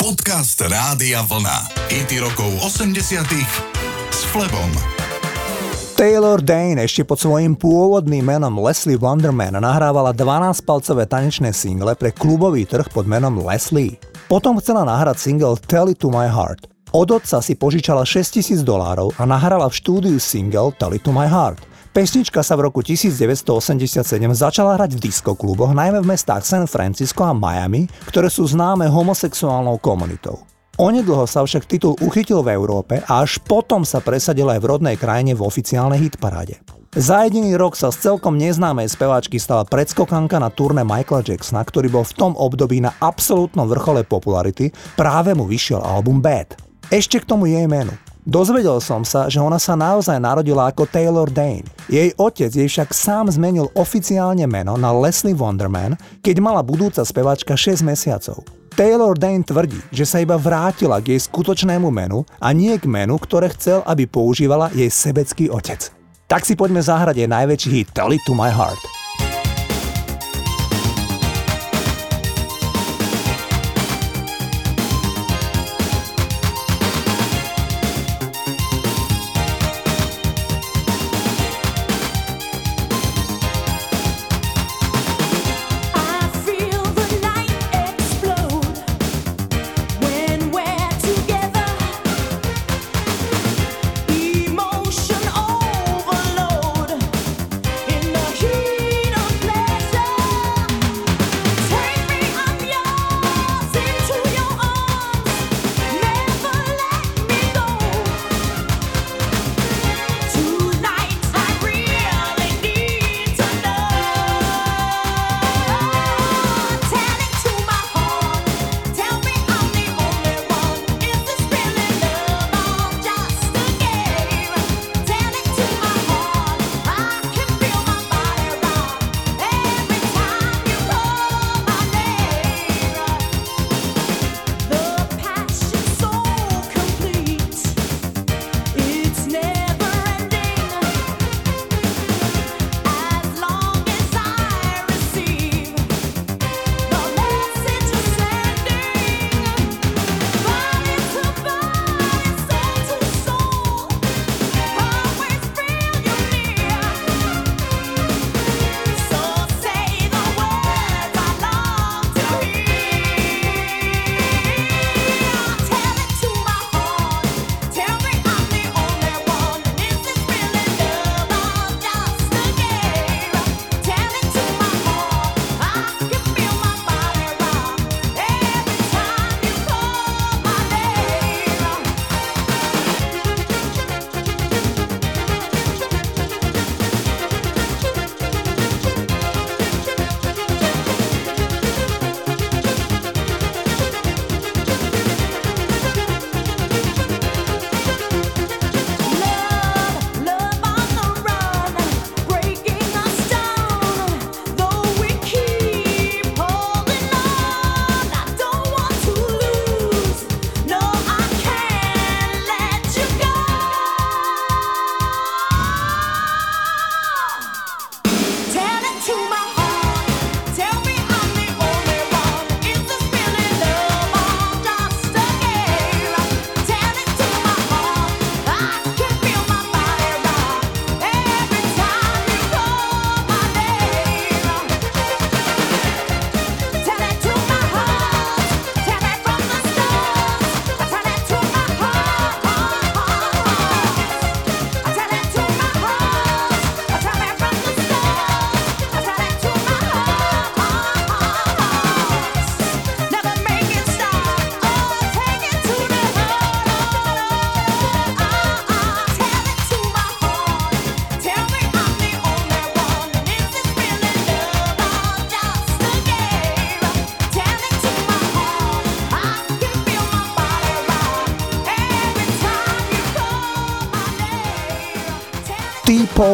Podcast Rádia Vlna. IT rokov 80 s Flebom. Taylor Dane ešte pod svojím pôvodným menom Leslie Wonderman nahrávala 12-palcové tanečné single pre klubový trh pod menom Leslie. Potom chcela nahrať single Tell It To My Heart. Od otca si požičala 6000 dolárov a nahrala v štúdiu single Tell It To My Heart. Pesnička sa v roku 1987 začala hrať v diskokluboch, najmä v mestách San Francisco a Miami, ktoré sú známe homosexuálnou komunitou. Onedlho sa však titul uchytil v Európe a až potom sa presadil aj v rodnej krajine v oficiálnej hitparáde. Za jediný rok sa z celkom neznámej speváčky stala predskokanka na turné Michaela Jacksona, ktorý bol v tom období na absolútnom vrchole popularity, práve mu vyšiel album Bad. Ešte k tomu jej menu. Dozvedel som sa, že ona sa naozaj narodila ako Taylor Dane. Jej otec jej však sám zmenil oficiálne meno na Leslie Wonderman, keď mala budúca speváčka 6 mesiacov. Taylor Dane tvrdí, že sa iba vrátila k jej skutočnému menu a nie k menu, ktoré chcel, aby používala jej sebecký otec. Tak si poďme zahrať jej najväčší hit Tell It To My Heart.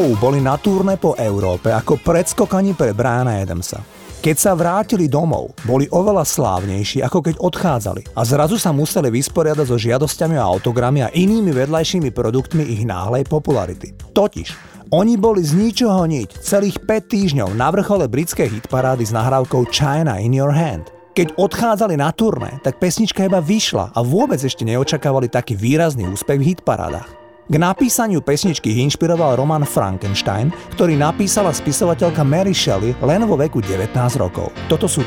Poe boli na turné po Európe ako predskokani pre Briana Adamsa. Keď sa vrátili domov, boli oveľa slávnejší, ako keď odchádzali a zrazu sa museli vysporiadať so žiadosťami o autogramy a inými vedľajšími produktmi ich náhlej popularity. Totiž, oni boli z ničoho niť celých 5 týždňov na vrchole britskej hitparády s nahrávkou China in your hand. Keď odchádzali na turné, tak pesnička iba vyšla a vôbec ešte neočakávali taký výrazný úspech v hitparádach. K napísaniu pesničky inšpiroval Roman Frankenstein, ktorý napísala spisovateľka Mary Shelley len vo veku 19 rokov. Toto sú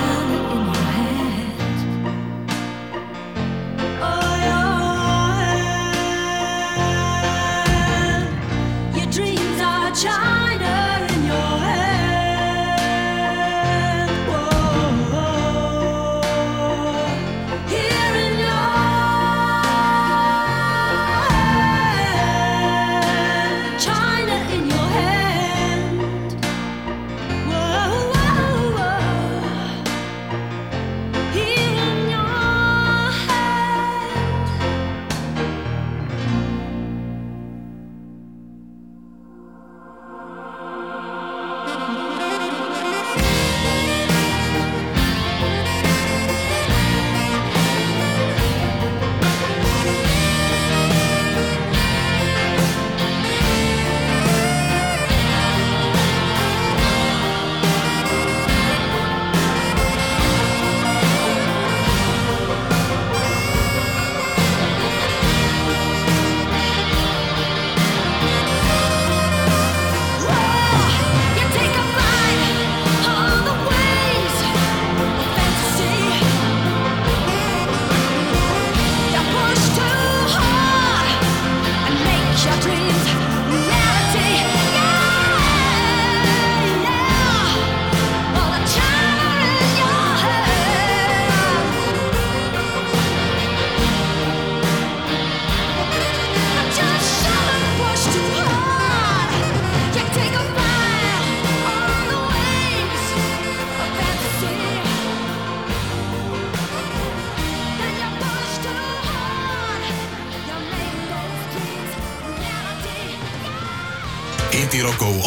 T-Pow. rokov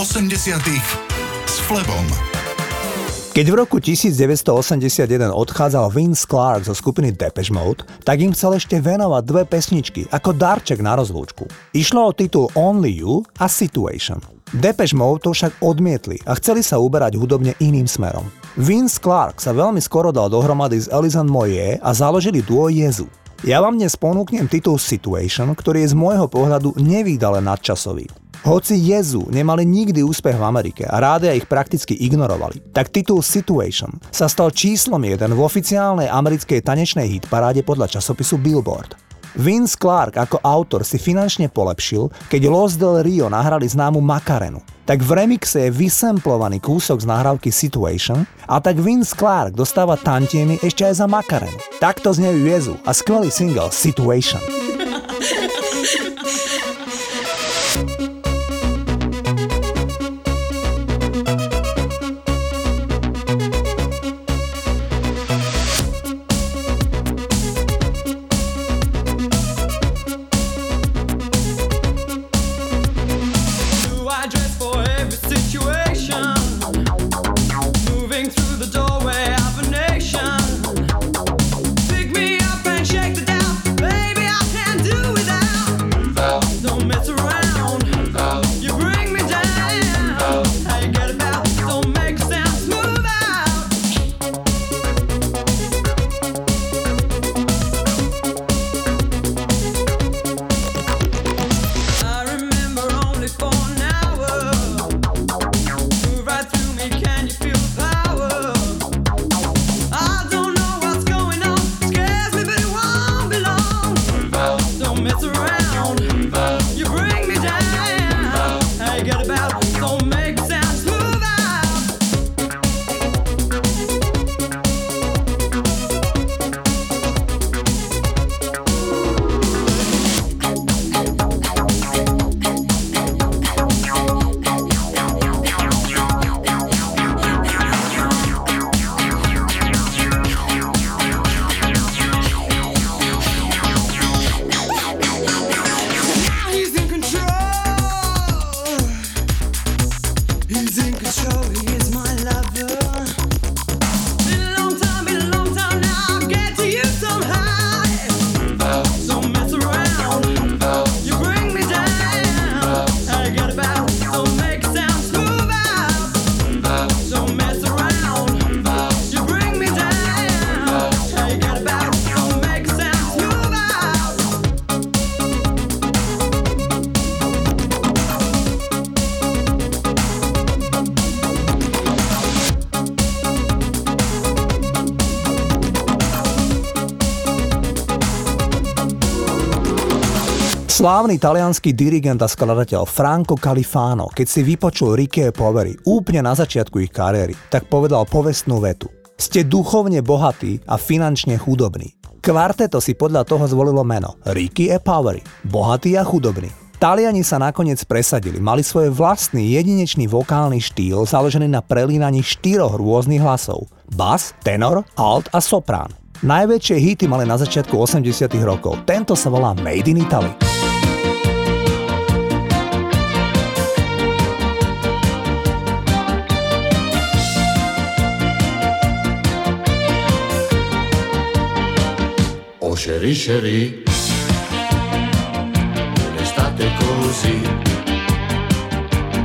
80 s Flebom. Keď v roku 1981 odchádzal Vince Clark zo skupiny Depeche Mode, tak im chcel ešte venovať dve pesničky ako darček na rozlúčku. Išlo o titul Only You a Situation. Depeche Mode to však odmietli a chceli sa uberať hudobne iným smerom. Vince Clark sa veľmi skoro dal dohromady s Elizan Moye a založili duo Jezu. Ja vám dnes ponúknem titul Situation, ktorý je z môjho pohľadu nevýdale nadčasový. Hoci Jezu nemali nikdy úspech v Amerike a rádia ich prakticky ignorovali, tak titul Situation sa stal číslom jeden v oficiálnej americkej tanečnej hitparáde podľa časopisu Billboard. Vince Clark ako autor si finančne polepšil, keď Los Del Rio nahrali známu Makarenu. Tak v remixe je vysemplovaný kúsok z nahrávky Situation a tak Vince Clark dostáva tantiemy ešte aj za Makarenu. Takto znejú Jezu a skvelý single Situation. Slávny talianský dirigent a skladateľ Franco Califano, keď si vypočul Ricky Poveri úplne na začiatku ich kariéry, tak povedal povestnú vetu. Ste duchovne bohatí a finančne chudobní. Kvarteto si podľa toho zvolilo meno Ricky e Powery, bohatý a chudobný. Taliani sa nakoniec presadili, mali svoj vlastný jedinečný vokálny štýl založený na prelínaní štyroch rôznych hlasov. Bas, tenor, alt a soprán. Najväčšie hity mali na začiatku 80 rokov. Tento sa volá Made in Italy. Sherry Sherry, l'estate così,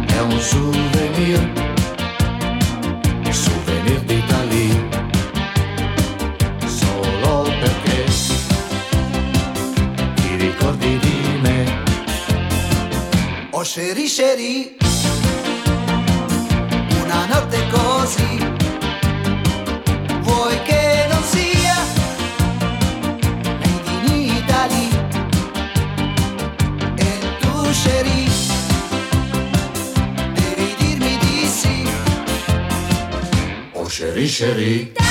è un souvenir, souvenir d'Italia, solo perché ti ricordi di me. Oh Sherry Sherry, chérie, chérie.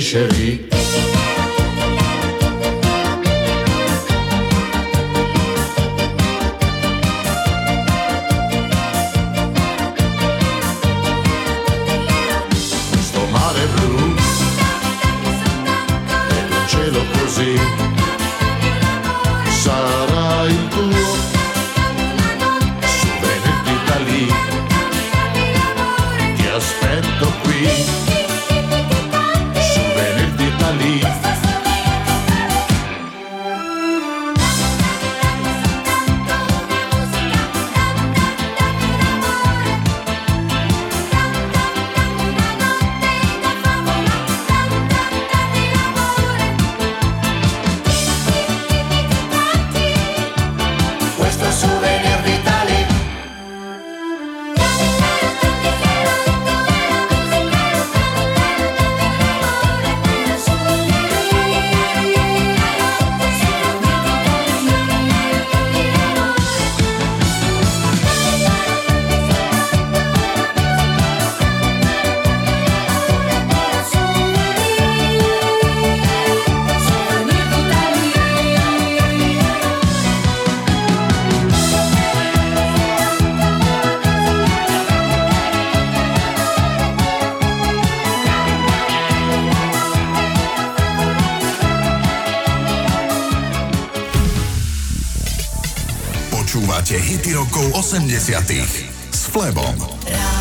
Chéri, chéri. Sto mare blu ed un cielo così rokov 80 s Flebom.